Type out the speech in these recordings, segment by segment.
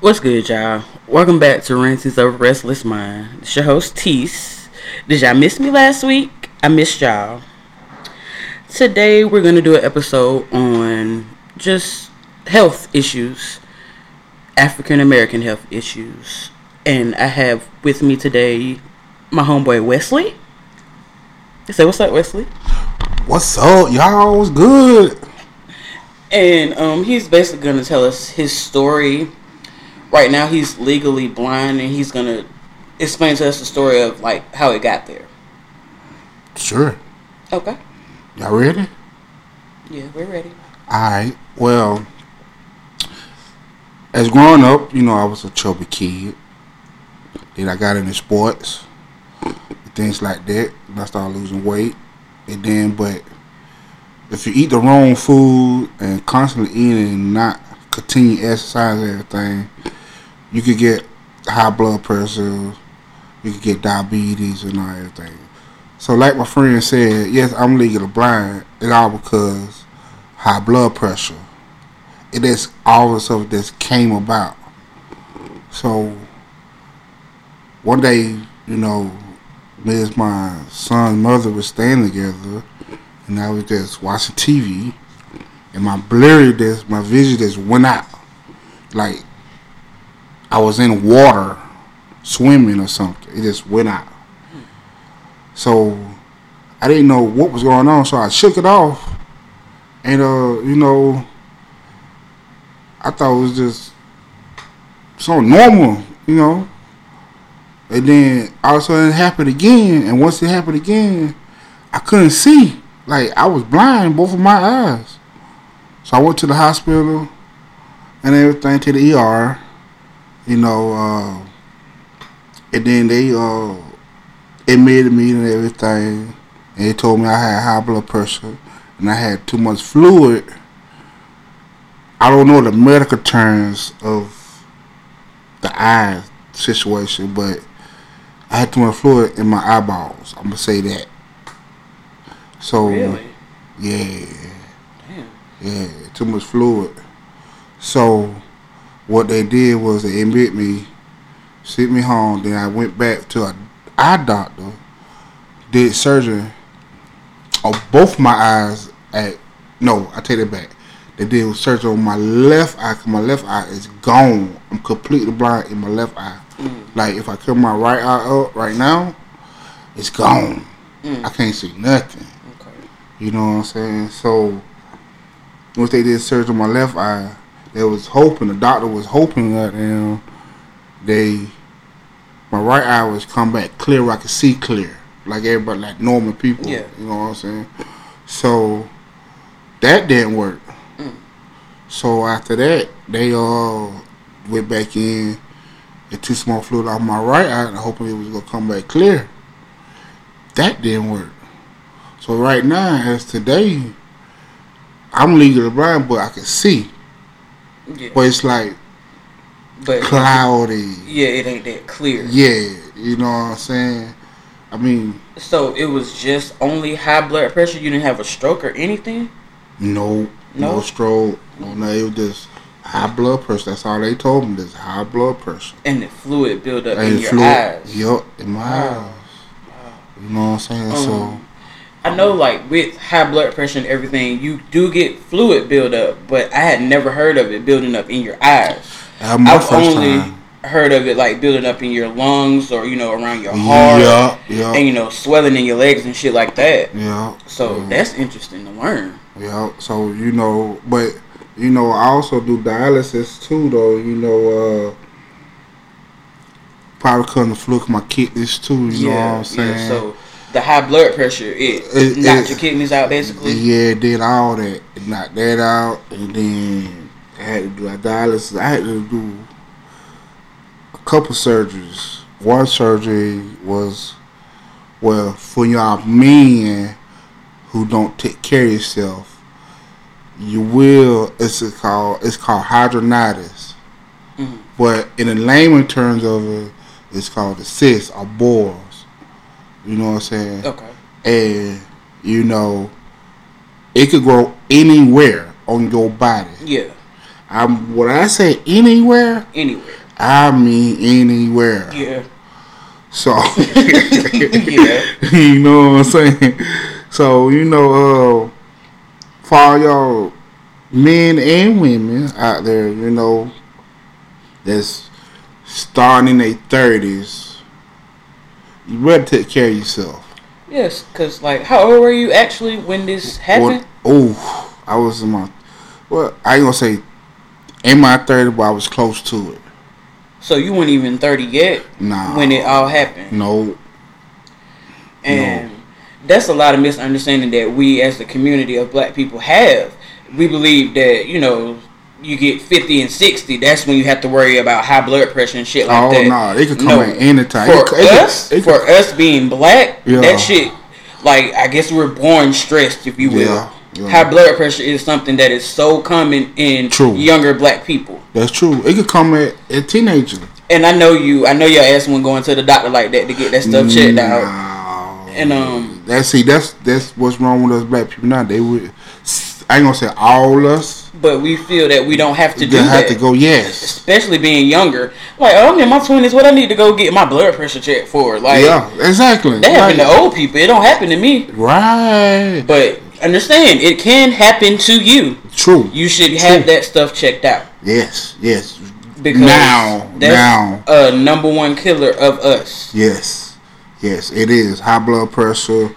What's good, y'all? Welcome back to Rantings of Restless Mind. It's your host, Tease. Did y'all miss me last week? I missed y'all. Today, we're going to do an episode on just health issues, African American health issues. And I have with me today my homeboy, Wesley. Say, what's up, Wesley? What's up, y'all? What's good? And um, he's basically going to tell us his story. Right now, he's legally blind, and he's to explain to us the story of like how it got there. Sure. Okay. Y'all ready? Yeah, we're ready. Alright. Well, as growing up, you know, I was a chubby kid. Then I got into sports, things like that. And I started losing weight. And then, but if you eat the wrong food and constantly eating and not continue exercising and everything, you could get high blood pressure, you could get diabetes and all everything. So like my friend said, yes, I'm legally blind, and all because high blood pressure. It is all the stuff that came about. So one day, you know, me and my son's mother was staying together, and I was just watching TV, and my blurriness, my vision just went out. Like I was in water, swimming or something. It just went out. So I didn't know what was going on, so I shook it off, and uh, you know, I thought it was just so normal, you know. And then all of a sudden it happened again, and once it happened again, I couldn't see. Like I was blind, both of my eyes. So I went to the hospital and everything to the ER, you know, uh, and then they uh, admitted me and everything, and they told me I had high blood pressure and I had too much fluid. I don't know the medical terms of the eye situation, but I had too much fluid in my eyeballs. I'm gonna say that. So Really? yeah, Damn. yeah, too much fluid. So what they did was they admit me, sent me home. Then I went back to a eye doctor, did surgery on both my eyes. At no, I take it back. They did surgery on my left eye. my left eye is gone. I'm completely blind in my left eye. Like if I cover my right eye up right now, it's gone. Mm. I can't see nothing. Okay. You know what I'm saying? So once they did surgery on my left eye, they was hoping the doctor was hoping that um, they my right eye was come back clear where I could see clear. Like everybody like normal people. Yeah. You know what I'm saying? So that didn't work. Mm. So after that, they all went back in and took some more fluid off my right eye and hoping it was gonna come back clear. That didn't work. So right now, as today, I'm legally blind, but I can see. Yeah. But it's like But cloudy. yeah, it ain't that clear. Yeah, you know what I'm saying? I mean, So it was just only high blood pressure. You didn't have a stroke or anything. no, no, No? stroke, no, no, it was just high blood pressure. That's all they told me. Just high blood pressure. And the fluid build up And in your fluid- eyes. Yup, in my Wow. eyes. You know what I'm saying? so Um, I know, like with high blood pressure and everything, you do get fluid buildup, but I had never heard of it building up in your eyes. I've only time. heard of it like building up in your lungs or you know around your heart, Yeah, yeah, and you know swelling in your legs and shit like that. yeah. So yeah. that's interesting to learn. Yeah, so you know, but you know, I also do dialysis too, though. You know, uh, probably couldn't fluke my kidneys too. You know what I'm saying? So the high blood pressure it, It- knocked it- your kidneys out basically. yeah, did all that, knocked that out, and then I had to do a dialysis. I had to do a couple surgeries. One surgery was well for y'all men who don't take care of yourself. You will. It's called. It's called hydronitis. Mhm. But in the layman terms of it, it's called a cyst or boils. You know what I'm saying? Okay. And you know, it could grow anywhere on your body. Yeah. I'm when I say anywhere, Anywhere. I mean anywhere. Yeah. So Yeah. you know what I'm saying? So, you know, uh for all y'all men and women out there, you know, that's starting in their thirties, you better take care of yourself. Yes, cause like, how old were you actually when this happened? oh, I was in my well, I ain't gonna say in my thirties, but I was close to it. So you weren't even thirty yet Nah. when it all happened, No, and that's a lot of misunderstanding that we as the community of Black people have. We believe that you know. You get fifty and sixty. That's when you have to worry about high blood pressure and shit like oh that. no, it could come No. at any time. for It could- it us, it for us being black, Yeah. that shit, like I guess we're born stressed, if you will. Yeah, yeah. High blood pressure is something that is so common in True. younger black people. that's true. It could come at a teenager. And I know you, I know your ass went going to the doctor like that to get that stuff checked out. And um, That's see, that's that's what's wrong with us black people now. They would, I ain't gonna say all us. but we feel that we don't have to do have that. to go. Yes. Especially being younger, like oh, I'm in my twenties. What I need to go get my blood pressure checked for? Like yeah, exactly. that happen Right. to old people. It don't happen to me. Right. But understand, it can happen to you. True. You should have that stuff checked out Yes. Yes. because now, that's now, a number one killer of us. yes, yes, it is high blood pressure.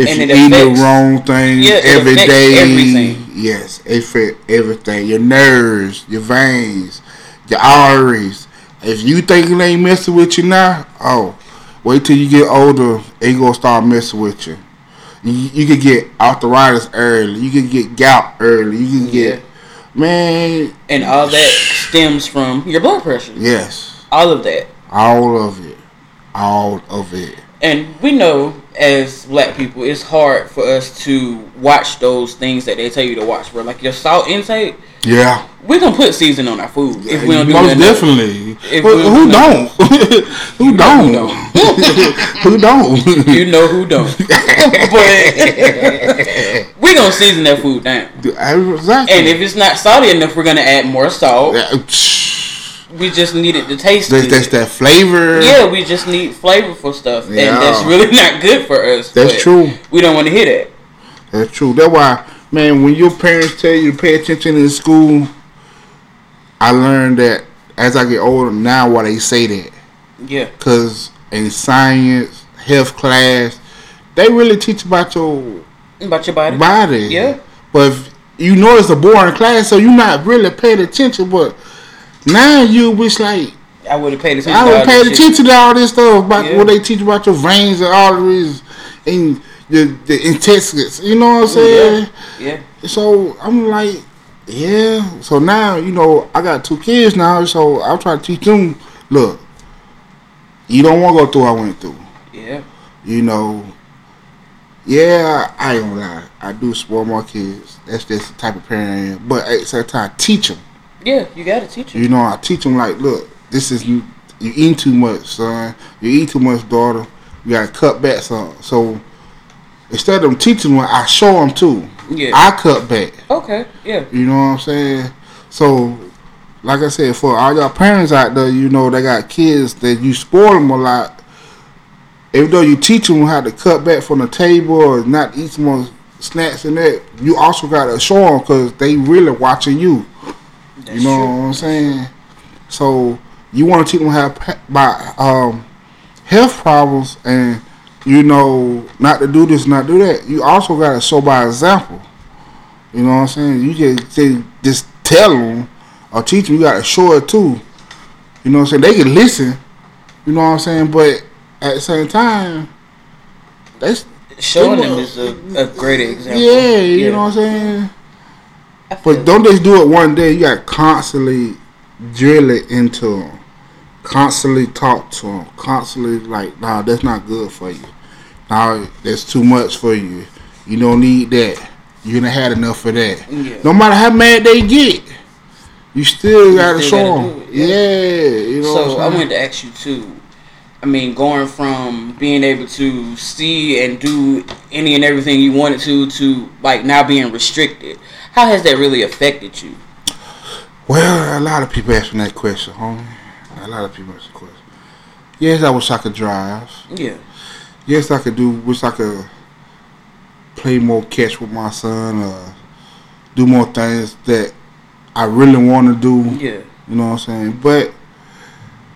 If And you eat the wrong thing Yeah, every affects day, everything. yes, it affect everything. Your nerves, your veins, your arteries. If you think it ain't messing with you now, oh, wait till you get older, it gonna start messing with you. You, you could get arthritis early. You could get gout early. You could get, man, And all that stems from your blood pressure. yes, All of that. all of it, all of it. And we know as black people, it's hard for us to watch those things that they tell you to watch, bro. Like your salt intake, Yeah, we gonna put season on our food if we don't do most definitely. If Who, we who do don't? who don't? don't. who don't? You know who don't. but we gonna season that food down. exactly. And if it's not salty enough, we're gonna add more salt. Yeah, We just need it to taste that's, that's that flavor. Yeah, we just need flavorful stuff, Yeah. and that's really not good for us. That's true. We don't want to hear that. That's true. That's why, man, when your parents tell you to pay attention in school, I learned that as I get older now why they say that. Yeah, Because in science, health class, they really teach about your about your body. body. Yeah. But if you know it's a boring class, so you're not really paying attention. But now you wish like I would have paid attention. I to all would pay this attention to all this stuff about Yeah. what they teach about your veins and arteries and your the intestines. You know what I'm saying? Yeah, So I'm like, yeah. So now you know I got two kids now, so I'm trying to teach them. Look, you don't want to go through what I went through. yeah, You know, yeah, I ain't gonna lie. I do spoil my kids. That's just the type of parent I am. But at the same time, I teach them. Yeah. You gotta teach them. You know, I teach them like, look, this is you eating too much, son. You eat too much, daughter. You gotta cut back some. So instead of them teaching them, I show them too. Yeah. I cut back. Okay. Yeah. You know what I'm saying? So, like I said, for all y'all parents out there, you know they got kids that you spoil them a lot. Even though you teach them how to cut back from the table or not eat some more snacks and that, you also gotta show them because they really watching you. That's You know true. what I'm saying? So you want to teach them how by um, health problems and you know not to do this, not do that. You also got to show by example. You know what I'm saying? You just say, just tell them or teach them. You got to show it too. You know what I'm saying? They can listen. You know what I'm saying? But at the same time, that's Showing them is a, a great example. yeah. You know what I'm saying? But don't just do it one day. You got to constantly drill it into them. Constantly talk to them. Constantly like, nah, that's not good for you. Nah, that's too much for you. You don't need that. You done had enough of that. Yeah. No matter how mad they get, you still got to still show gotta them. it, Yeah. yeah. you know so I wanted to ask you too. I mean, going from being able to see and do any and everything you wanted to to like now being restricted, how has that really affected you? Well, a lot of people asking that question, homie. A lot of people asking the question. Yes, I wish I could drive. Yeah. Yes, I could do. Wish I could play more catch with my son, or do more things that I really want to do. Yeah. You know what I'm saying? But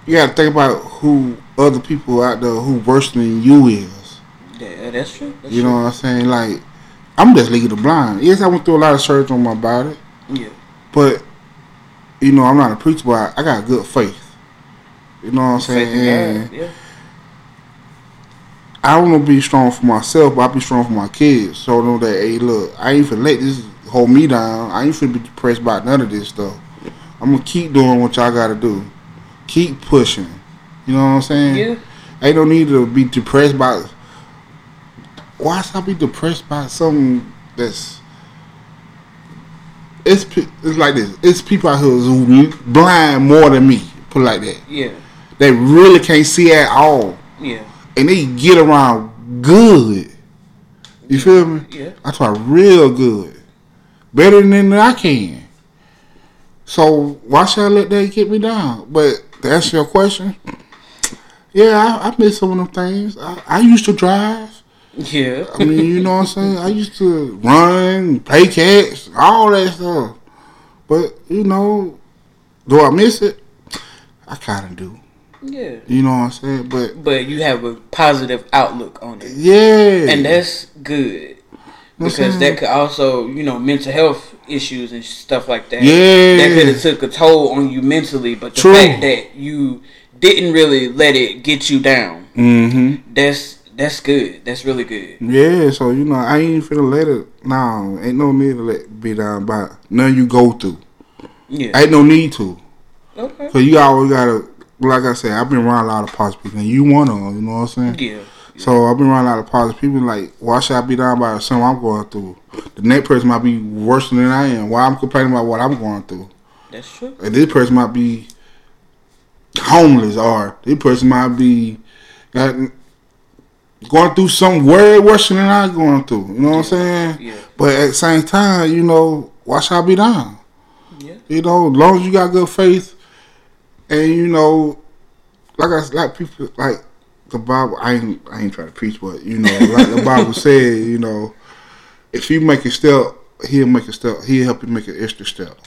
you got to think about who other people out there who worse than you is. Yeah, that's true. That's You know true. what I'm saying? Like, I'm just legally blind. Yes, I went through a lot of surgery on my body, Yeah. but you know, I'm not a preacher, but I got good faith. You know what I'm saying? Faith in And God, Yeah. I want to be strong for myself, but I be strong for my kids. So know that, hey, look, I ain't finna let this hold me down. I ain't finna be depressed by none of this stuff. I'm gonna keep doing what y'all gotta do. Keep pushing. You know what I'm saying? Yeah. Ain't no need to be depressed by. Why should I be depressed by something that's? It's it's like this. It's people out here who blind more than me. Put it like that. Yeah. They really can't see at all, Yeah. and they get around good. You feel me? Yeah. I try real good, better than I can. So why should I let that get me down? But to answer your question, yeah, I, I miss some of them things. I, I used to drive. Yeah. I mean, you know what I'm saying? I used to run, play catch, all that stuff. But, you know, do I miss it? I kind of do. yeah. You know what I'm saying? But, But you have a positive outlook on it. yeah. And that's good. Because that? that could also, you know, mental health issues and stuff like that. Yeah. That could have took a toll on you mentally. But the True. fact that you didn't really let it get you down, Mm-hmm. that's that's good. That's really good. Yeah, so, you know, I ain't finna let it, no, ain't no need to let be down by none you go through. Yeah. Ain't no need to. Okay. So you always gotta, like I said, I've been around a lot of positive people, and you one of them. You know what I'm saying? Yeah. So I've been around a lot of positive people. Like, why should I be down by something I'm going through? The next person might be worse than I am. Why I'm complaining about what I'm going through? That's true. And this person might be homeless, or this person might be got, going through something way worse than I'm going through. You know what I'm saying? Yeah. But at the same time, you know, why should I be down? Yeah. You know, as long as you got good faith, and you know, like I like people like the Bible. I ain't I ain't trying to preach, but you know, like the Bible said, you know, if you make a step, he'll make a step. He'll help you make an extra step.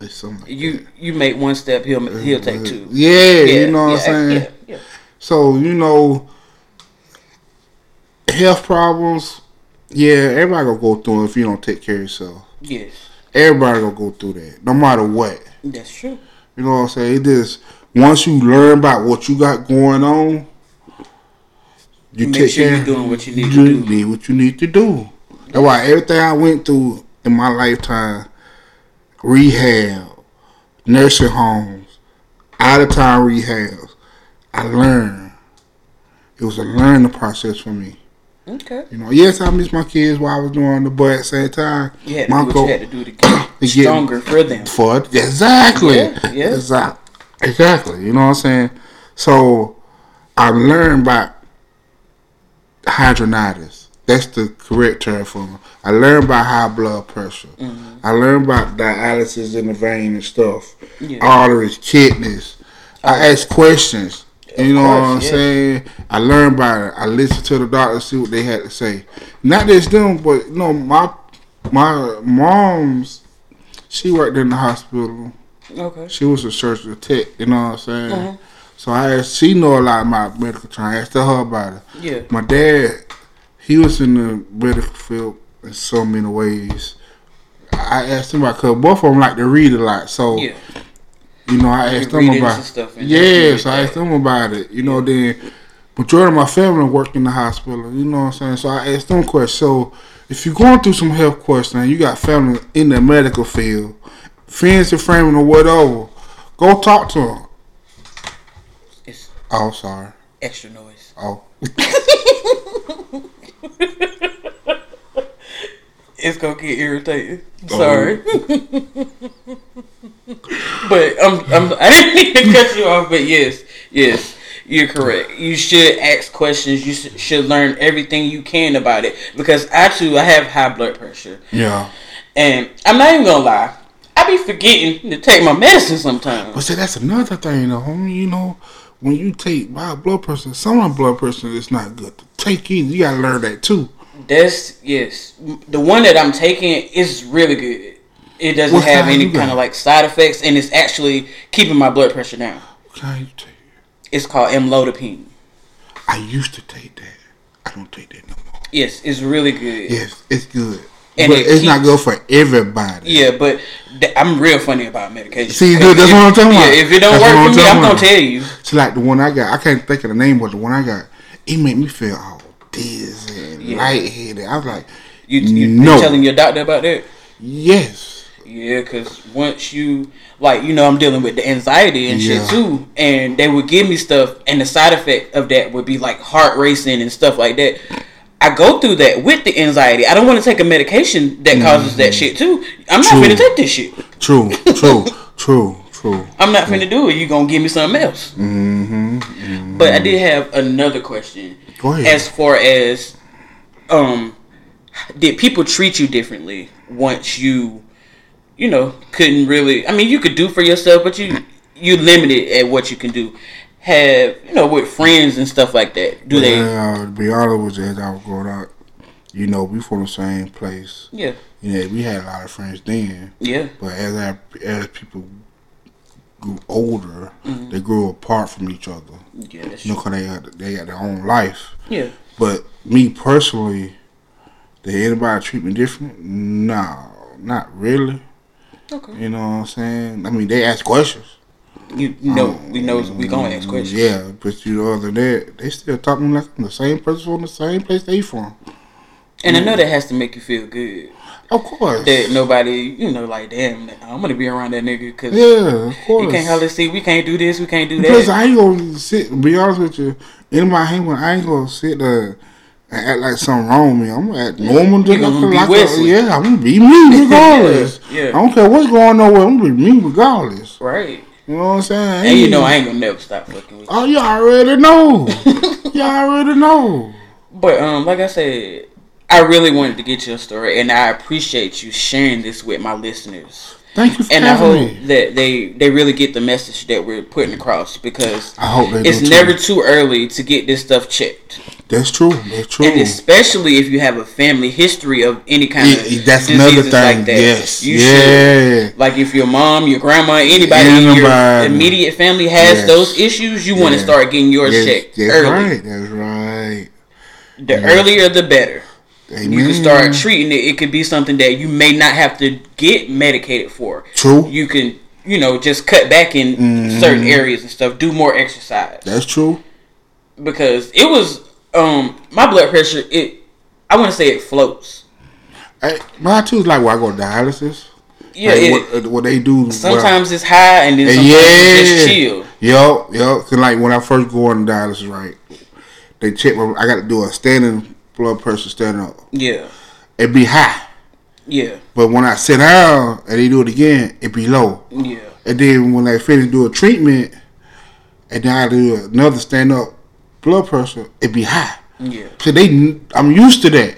It's something. Like You you make one step, he'll he'll take uh, two. Yeah, you know what I'm saying. Yeah, yeah. So you know, health problems. Yeah, everybody gonna go through it if you don't take care of yourself. Yes, Everybody gonna go through that, no matter what. that's true. You know what I'm saying? It just once you learn about what you got going on, you Make take sure care. you're doing what you need you to do. need what you need to do. That's why everything I went through in my lifetime, rehab, nursing homes, out of town rehabs, I learned. It was a learning process for me. Okay. You know, yes, I miss my kids while I was doing the, but at the same time, You had to my do goal had to do to get stronger for them. for. Exactly. Yeah, yeah. Exactly. Exactly. You know what I'm saying? So I learned about hydronitis. That's the correct term for it. I learned about high blood pressure. Mm-hmm. I learned about dialysis in the vein and stuff. Yeah. Arteries, kidneys. I asked questions. You know what I'm yeah. saying? I learned about it. I listened to the doctor, see what they had to say. Not just them, but you know, my my mom's she worked in the hospital. Okay. She was a surgical tech, you know what I'm saying? Mhm. So I asked, she know a lot about medical training. I asked her about it. Yeah. My dad, he was in the medical field in so many ways. I asked him about, cause both of them like to read a lot. So, Yeah. You know, I asked them about stuff Yeah, so I asked them about it. You know, then majority of my family worked in the hospital. You know what I'm saying? So I asked them questions. So if you're going through some health questions, you got family in the medical field, friends and family or whatever, go talk to them. It's Oh, sorry. extra noise. Oh, It's gonna get irritating. Oh. But I'm, I'm I didn't mean to cut you off, but yes, yes. You're correct. You should ask questions. You should- learn everything you can about it because actually I have high blood pressure, yeah. and I'm not even gonna lie. I I be forgetting to take my medicine sometimes. But see, that's another thing, though, homie. You know, when you take high blood pressure, some blood pressure is not good to take either. You gotta learn that too. That's yes. The one that I'm taking is really good. It doesn't What have any kind of like side effects, and it's actually keeping my blood pressure down. What kind you take? It's called amlodipine. I used to take that. I don't take that no more. Yes, it's really good. Yes, it's good. And but it it's not good for everybody. Yeah, but th- I'm real funny about medication. See, dude, that's If- what I'm talking yeah, about. if it don't That's work for me, I'm gonna tell you. See, like the one I got, I can't think of the name, but the one I got, it made me feel all dizzy and Yeah. lightheaded. I was like, You, you no. been telling your doctor about that? yes. Yeah, because once you like, you know, I'm dealing with the anxiety and Yeah. shit too, and they would give me stuff, and the side effect of that would be like heart racing and stuff like that. I go through that with the anxiety. I don't want to take a medication that causes that shit too. I'm not Mm-hmm. True. finna take this shit. True, true, true, true. I'm not finna do it. You gonna give me something else. Mm-hmm. But I did have another question. Go ahead. As far as, um, did people treat you differently once you, you know, couldn't really? I mean, you could do for yourself, but you you limited at what you can do. Have you know with friends and stuff like that? Do they? Be honest with you, as I was growing up, you know, we from the same place. Yeah, You know, we had a lot of friends then, yeah, but as I, as people grew older, Mm-hmm. they grew apart from each other. yeah. You know. 'cause they got they got their own life. Yeah, But me personally, did anybody treat me different? No, not really. Okay. You know what I'm saying? I mean, they ask questions. You know, um, we know we gonna ask questions. Yeah, but you know, other than that, they still talking to like the same person from the same place they from. And I know that has to make you feel good. Of course. That nobody, you know, like damn, I'm gonna be around that nigga because yeah, of course. you can't hardly see. We can't do this. We can't do that. Because. I ain't gonna sit. Be honest with you, in my hang with, I ain't gonna sit there and act like something wrong with me. I'm gonna act normal. Gonna be like a- yeah, I'm gonna be me regardless. Yeah, yeah. I don't care what's going on. with I'm gonna be me regardless. Right. You know what I'm saying? And you know I ain't gonna never stop fucking with you. Oh, you already know. you already know. But um, like I said, I really wanted to get your story, and I appreciate you sharing this with my listeners. Thank you for And I hope me. that they they really get the message that we're putting across because I hope it's do too. never too early to get this stuff checked, That's true. That's true. and especially if you have a family history of any kind of Yeah, that's another thing. like that. Yes. you should. yeah. Like if your mom, your grandma, anybody in your immediate family has Yes. those issues, you want to start getting yours Yes, checked that's early. right. That's right. The earlier, the better. Amen. You can start treating it. It could be something that you may not have to get medicated for. True. You can, you know, just cut back in Mhm. certain areas and stuff. Do more exercise That's true. because it was um my blood pressure. It I want to say it floats. Hey, mine too is like where I go to dialysis. Yeah, Like, it, what, uh, what they do. sometimes it's high and then Well, sometimes it's just yeah. chill. Yo, yo. Cause like when I first go on dialysis, right? They check my. I got to do a standing blood pressure standing up. Yeah, It be high, yeah, but when I sit down and they do it again, it be low. yeah. And then when they finish do a treatment, and then I do another stand up blood pressure, it be high. Yeah, So they, I'm used to that.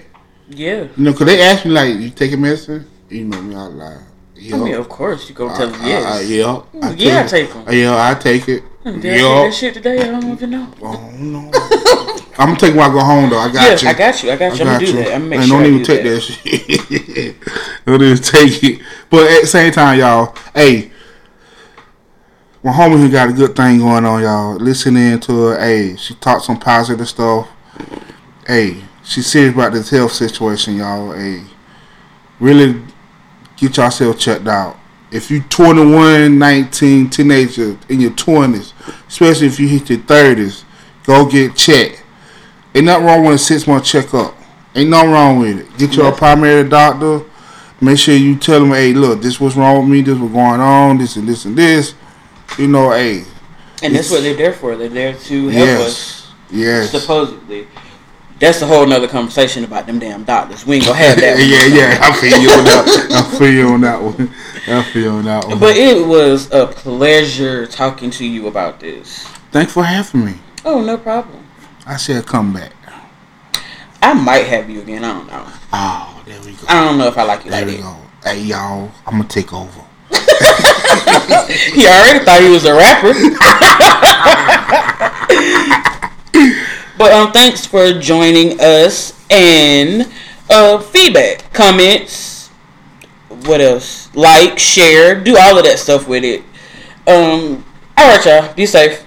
yeah. You know, cause they ask me like, "You taking medicine?" You know me, I lie. I Yeah, mean, of course you go tell them I- yes. I- yeah, I Yeah, I take 'em. Uh, yeah, I take it. Hmm, did I Yeah. that shit today? I don't even know. Oh no. I'm gonna take when I go home though. I got yeah, you. I got you. I got you. I'm gonna do that. I'm gonna make Man, sure don't I even do take that. that, shit. don't even take it. But at the same time, y'all, hey, my homie who got a good thing going on, y'all. Listen in to her. Hey, she talked some positive stuff. Hey, she's serious about this health situation, y'all. Hey, really get yourself checked out. If you 21, 19, teenager in your 20s, especially if you hit your 30s, go get checked. Ain't nothing wrong with a six month checkup. Ain't nothing wrong with it. Get your primary doctor. Make sure you tell them, hey, look, this what's wrong with me. This what's going on. This and this and this. You know, hey, And that's what they're there for. They're there to help us. yes, yes. Supposedly. That's a whole nother conversation about them damn doctors. We ain't gonna have that. one. yeah, yeah. I feel you on that. I feel you on that one. I feel you on that one. But it was a pleasure talking to you about this. Thanks for having me. Oh, no problem. I said come back. I might have you again. I don't know. Oh, there we go. I don't know if I like you There like we that. go. Hey y'all, I'm gonna take over. He already thought he was a rapper. but um, thanks for joining us and uh, feedback, comments, what else? Like, share, do all of that stuff with it. Um, all right, y'all. Be safe.